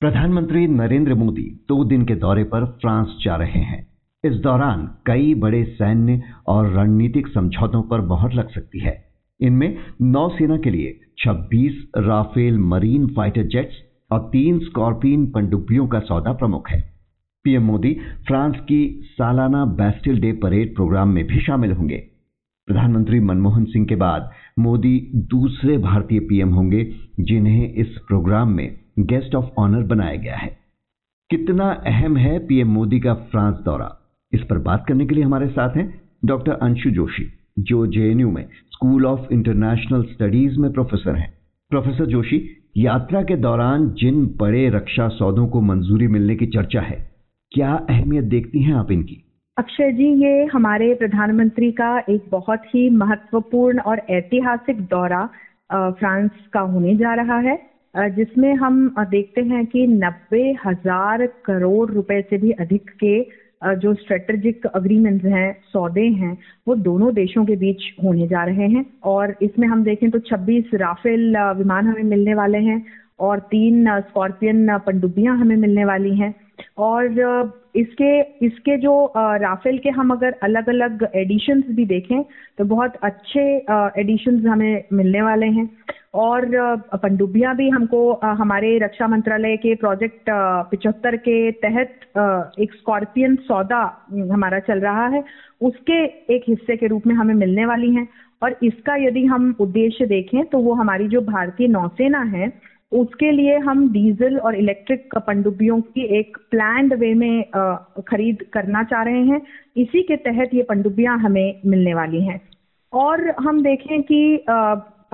प्रधानमंत्री नरेंद्र मोदी दो दिन के दौरे पर फ्रांस जा रहे हैं। इस दौरान कई बड़े सैन्य और रणनीतिक समझौतों पर मोहर लग सकती है। इनमें नौसेना के लिए 26 राफेल मरीन फाइटर जेट्स और तीन स्कॉर्पियन पनडुब्बियों का सौदा प्रमुख है। पीएम मोदी फ्रांस की सालाना बैस्टिल डे परेड प्रोग्राम में भी शामिल होंगे। प्रधानमंत्री मनमोहन सिंह के बाद मोदी दूसरे भारतीय पीएम होंगे जिन्हें इस प्रोग्राम में गेस्ट ऑफ़ ऑनर बनाया गया है। कितना अहम है पीएम मोदी का फ्रांस दौरा? इस पर बात करने के लिए हमारे साथ हैं डॉक्टर अंशु जोशी, जो जेएनयू में स्कूल ऑफ़ इंटरनेशनल स्टडीज़ में प्रोफेसर हैं। प्रोफेसर जोशी, यात्रा के दौरान जिन बड़े रक्षा सौदों को मंजूरी मिलने की चर्चा है, क्या अहमियत देखती हैं आप इनकी? अक्षय जी, ये हमारे प्रधानमंत्री का एक बहुत ही महत्वपूर्ण और ऐतिहासिक दौरा फ्रांस का होने जा रहा है। जिसमें हम देखते हैं कि नब्बे हज़ार करोड़ रुपए से भी अधिक के जो स्ट्रेटेजिक अग्रीमेंट्स हैं, सौदे हैं, वो दोनों देशों के बीच होने जा रहे हैं। और इसमें हम देखें तो 26 राफेल विमान हमें मिलने वाले हैं और तीन स्कॉर्पियन पनडुब्बियाँ हमें मिलने वाली हैं। और इसके इसके जो राफेल के हम अगर अलग अलग एडिशंस भी देखें तो बहुत अच्छे एडिशंस हमें मिलने वाले हैं। और पनडुब्बियाँ भी हमको हमारे रक्षा मंत्रालय के प्रोजेक्ट पिचहत्तर के तहत एक स्कॉर्पियन सौदा हमारा चल रहा है। उसके एक हिस्से के रूप में हमें मिलने वाली हैं। और इसका यदि हम उद्देश्य देखें तो वो हमारी जो भारतीय नौसेना है, उसके लिए हम डीजल और इलेक्ट्रिक पनडुब्बियों की एक प्लान्ड वे में खरीद करना चाह रहे हैं। इसी के तहत ये पनडुब्बियाँ हमें मिलने वाली हैं। और हम देखें कि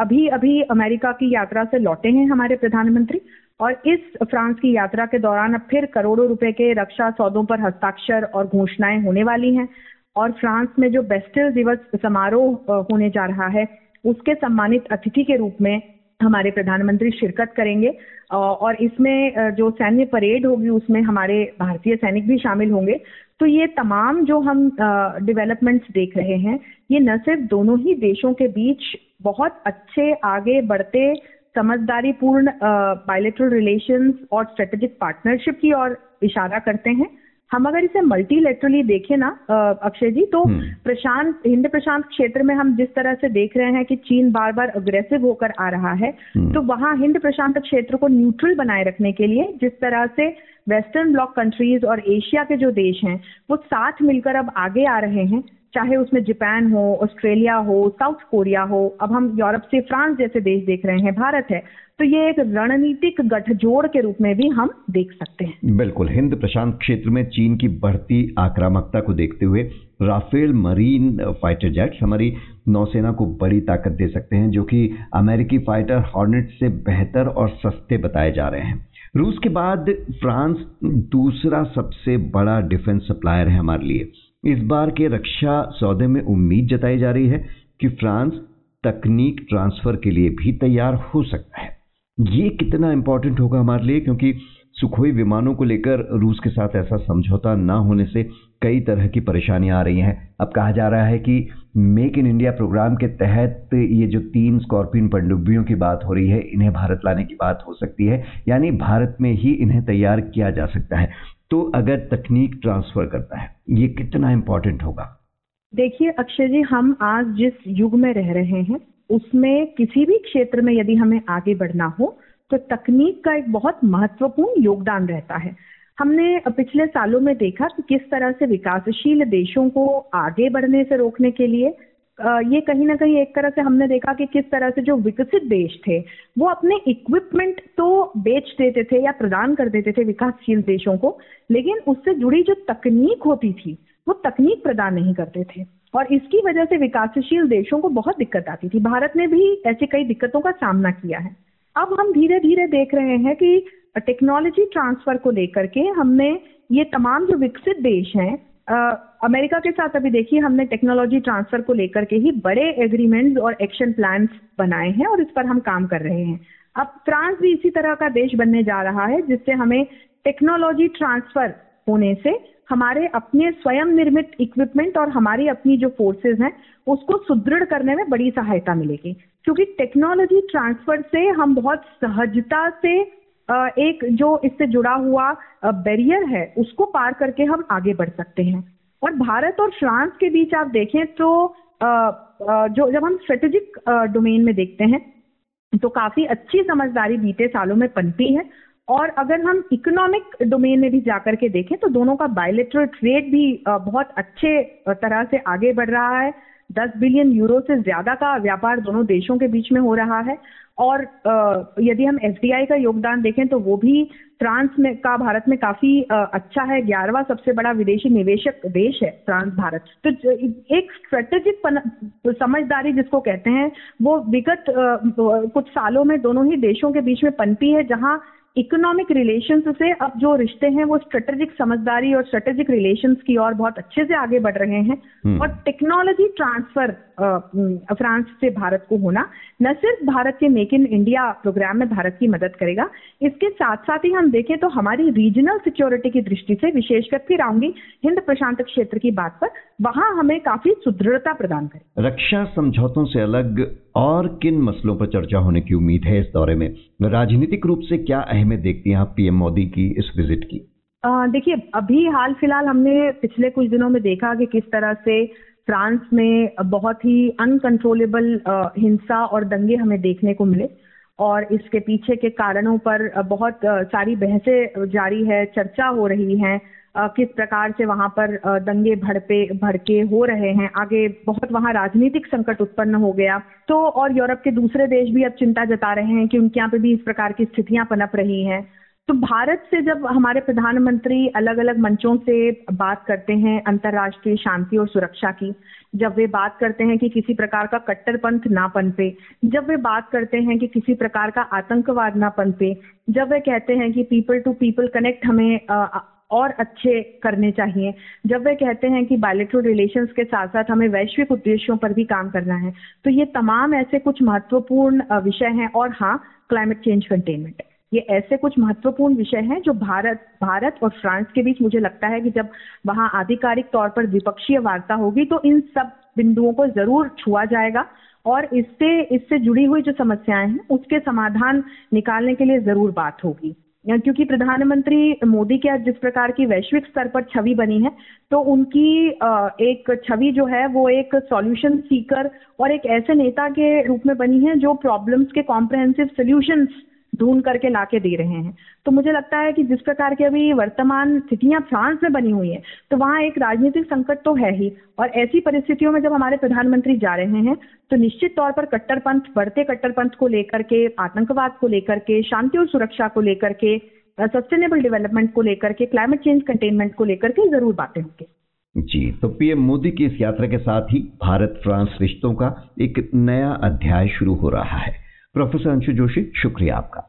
अभी अभी अमेरिका की यात्रा से लौटे हैं हमारे प्रधानमंत्री और इस फ्रांस की यात्रा के दौरान अब फिर करोड़ों रुपए के रक्षा सौदों पर हस्ताक्षर और घोषणाएँ होने वाली हैं और फ्रांस में जो बेस्टिल दिवस समारोह होने जा रहा है, उसके सम्मानित अतिथि के रूप में हमारे प्रधानमंत्री शिरकत करेंगे और इसमें जो सैन्य परेड होगी, उसमें हमारे भारतीय सैनिक भी शामिल होंगे। तो ये तमाम जो हम डेवलपमेंट्स देख रहे हैं ये न सिर्फ़ दोनों ही देशों के बीच बहुत अच्छे आगे बढ़ते समझदारी पूर्ण बायोलेटरल रिलेशंस और स्ट्रेटेजिक पार्टनरशिप की ओर इशारा करते हैं हम अगर इसे मल्टीलेटरली देखें ना अक्षय जी तो हम्म। प्रशांत हिंद प्रशांत क्षेत्र में हम जिस तरह से देख रहे हैं कि चीन बार बार अग्रेसिव होकर आ रहा है हम्म। तो वहाँ हिंद प्रशांत क्षेत्र को न्यूट्रल बनाए रखने के लिए जिस तरह से वेस्टर्न ब्लॉक कंट्रीज़ और एशिया के जो देश हैं, वो साथ मिलकर अब आगे आ रहे हैं, चाहे उसमें जापान हो ऑस्ट्रेलिया हो साउथ कोरिया हो, अब हम यूरोप से फ्रांस जैसे देश देख रहे हैं, भारत है तो ये एक रणनीतिक गठजोड़ के रूप में भी हम देख सकते हैं। बिल्कुल, हिंद प्रशांत क्षेत्र में चीन की बढ़ती आक्रामकता को देखते हुए राफेल मरीन फाइटर जेट्स हमारी नौसेना को बड़ी ताकत दे सकते हैं, जो कि अमेरिकी फाइटर हॉर्नेट से बेहतर और सस्ते बताए जा रहे हैं। रूस के बाद फ्रांस दूसरा सबसे बड़ा डिफेंस सप्लायर है हमारे लिए। इस बार के रक्षा सौदे में उम्मीद जताई जा रही है कि फ्रांस तकनीक ट्रांसफ़र के लिए भी तैयार हो सकता है। ये कितना इंपॉर्टेंट होगा हमारे लिए क्योंकि सुखोई विमानों को लेकर रूस के साथ ऐसा समझौता न होने से कई तरह की परेशानियाँ आ रही हैं। अब कहा जा रहा है कि मेक इन इंडिया प्रोग्राम के तहत ये जो तीन स्कॉर्पियन पनडुब्बियों की बात हो रही है, इन्हें भारत लाने की बात हो सकती है, यानी भारत में ही इन्हें तैयार किया जा सकता है। तो अगर तकनीक ट्रांसफ़र करता है, ये कितना इंपॉर्टेंट होगा? देखिए, अक्षय जी, हम आज जिस युग में रह रहे हैं, उसमें किसी भी क्षेत्र में यदि हमें आगे बढ़ना हो तो तकनीक का एक बहुत महत्वपूर्ण योगदान रहता है। हमने पिछले सालों में देखा कि किस तरह से विकासशील देशों को आगे बढ़ने से रोकने के लिए ये कहीं ना कहीं एक तरह से हमने देखा कि किस तरह से जो विकसित देश थे, वो अपने इक्विपमेंट तो बेच देते थे या प्रदान कर देते थे विकासशील देशों को, लेकिन उससे जुड़ी जो तकनीक होती थी, वो तकनीक प्रदान नहीं करते थे। और इसकी वजह से विकासशील देशों को बहुत दिक्कत आती थी। भारत ने भी ऐसी कई दिक्कतों का सामना किया है। अब हम धीरे धीरे देख रहे हैं कि टेक्नोलॉजी ट्रांसफ़र को लेकर के हमने ये तमाम जो विकसित देश हैं अमेरिका के साथ अभी देखिए हमने टेक्नोलॉजी ट्रांसफ़र को लेकर के ही बड़े एग्रीमेंट्स और एक्शन प्लान्स बनाए हैं और इस पर हम काम कर रहे हैं। अब फ्रांस भी इसी तरह का देश बनने जा रहा है जिससे हमें टेक्नोलॉजी ट्रांसफ़र होने से हमारे अपने स्वयं निर्मित इक्विपमेंट और हमारी अपनी जो फोर्सेज हैं, उसको सुदृढ़ करने में बड़ी सहायता मिलेगी। क्योंकि टेक्नोलॉजी ट्रांसफ़र से हम बहुत सहजता से एक जो इससे जुड़ा हुआ बैरियर है, उसको पार करके हम आगे बढ़ सकते हैं। और भारत और फ्रांस के बीच आप देखें तो जो, जब हम स्ट्रेटेजिक डोमेन में देखते हैं तो काफ़ी अच्छी समझदारी बीते सालों में पनपी है। और अगर हम इकोनॉमिक डोमेन में भी जाकर के देखें तो दोनों का बायोलिटरल ट्रेड भी बहुत अच्छे तरह से आगे बढ़ रहा है। 10 बिलियन यूरो से ज़्यादा का व्यापार दोनों देशों के बीच में हो रहा है। और यदि हम एफ़ का योगदान देखें तो वो भी फ्रांस में का, भारत में काफ़ी अच्छा है। ग्यारहवा सबसे बड़ा विदेशी निवेशक देश है फ्रांस, भारत। तो एक स्ट्रेटेजिक समझदारी जिसको कहते हैं, वो विगत कुछ सालों में दोनों ही देशों के बीच में पनपी है, जहाँ इकोनॉमिक रिलेशंस से अब जो रिश्ते हैं वो स्ट्रेटेजिक समझदारी और स्ट्रेटेजिक रिलेशंस की ओर बहुत अच्छे से आगे बढ़ रहे हैं हम्म। और टेक्नोलॉजी ट्रांसफ़र फ्रांस से भारत को होना न सिर्फ़ भारत के मेक इन इंडिया प्रोग्राम में भारत की मदद करेगा इसके साथ साथ ही हम देखें तो हमारी रीजनल सिक्योरिटी की दृष्टि से विशेषकर फिर आऊँगी हिंद प्रशांत क्षेत्र की बात पर वहाँ हमें काफ़ी सुदृढ़ता प्रदान करे रक्षा समझौतों से अलग और किन मसलों पर चर्चा होने की उम्मीद है इस दौरे में? राजनीतिक रूप से क्या अहमियत देखती हैं आप पीएम मोदी की इस विज़िट की? देखिए, अभी हाल फ़िलहाल हमने पिछले कुछ दिनों में देखा कि किस तरह से फ्रांस में बहुत ही अनकंट्रोलेबल हिंसा और दंगे हमें देखने को मिले और इसके पीछे के कारणों पर बहुत सारी बहसें जारी है, चर्चा हो रही है। किस प्रकार से वहाँ पर दंगे भड़पे, भड़के हो रहे हैं। आगे बहुत वहाँ राजनीतिक संकट उत्पन्न हो गया। तो और यूरोप के दूसरे देश भी अब चिंता जता रहे हैं कि उनके यहाँ पे भी इस प्रकार की स्थितियाँ पनप रही हैं। तो भारत से जब हमारे प्रधानमंत्री अलग अलग मंचों से बात करते हैं अंतर्राष्ट्रीय शांति और सुरक्षा की, जब वे बात करते हैं कि किसी प्रकार का कट्टरपंथ ना पनपे, जब वे बात करते हैं कि किसी प्रकार का आतंकवाद ना पनपे, जब वे कहते हैं कि पीपल टू पीपल कनेक्ट हमें और अच्छे करने चाहिए। जब वे कहते हैं कि बायोलिट्रल रिलेशंस के साथ साथ हमें वैश्विक उद्देश्यों पर भी काम करना है तो ये तमाम ऐसे कुछ महत्वपूर्ण विषय हैं और हाँ क्लाइमेट चेंज कंटेनमेंट ये ऐसे कुछ महत्वपूर्ण विषय हैं जो भारत भारत और फ्रांस के बीच मुझे लगता है कि जब वहाँ आधिकारिक तौर पर द्विपक्षीय वार्ता होगी तो इन सब बिंदुओं को ज़रूर छुआ जाएगा और इससे इससे जुड़ी हुई जो समस्याएँ हैं, उसके समाधान निकालने के लिए ज़रूर बात होगी। क्योंकि प्रधानमंत्री मोदी के आज जिस प्रकार की वैश्विक स्तर पर छवि बनी है तो उनकी एक छवि जो है, वो एक सॉल्यूशन सीकर और एक ऐसे नेता के रूप में बनी है जो प्रॉब्लम्स के कॉम्प्रहेंसिव सोल्यूशंस ढूंढ करके ला के दे रहे हैं। तो मुझे लगता है कि जिस प्रकार की अभी वर्तमान स्थितियाँ फ्रांस में बनी हुई है तो वहाँ एक राजनीतिक संकट तो है ही। और ऐसी परिस्थितियों में जब हमारे प्रधानमंत्री जा रहे हैं तो निश्चित तौर पर कट्टरपंथ, बढ़ते कट्टरपंथ को लेकर के, आतंकवाद को लेकर के, शांति और सुरक्षा को लेकर के सस्टेनेबल डेवलपमेंट को लेकर के क्लाइमेट चेंज कंटेनमेंट को लेकर के ज़रूर बातें होंगी। जी तो पीएम मोदी की इस यात्रा के साथ ही भारत फ्रांस रिश्तों का एक नया अध्याय शुरू हो रहा है। प्रोफेसर अंशु जोशी, शुक्रिया आपका।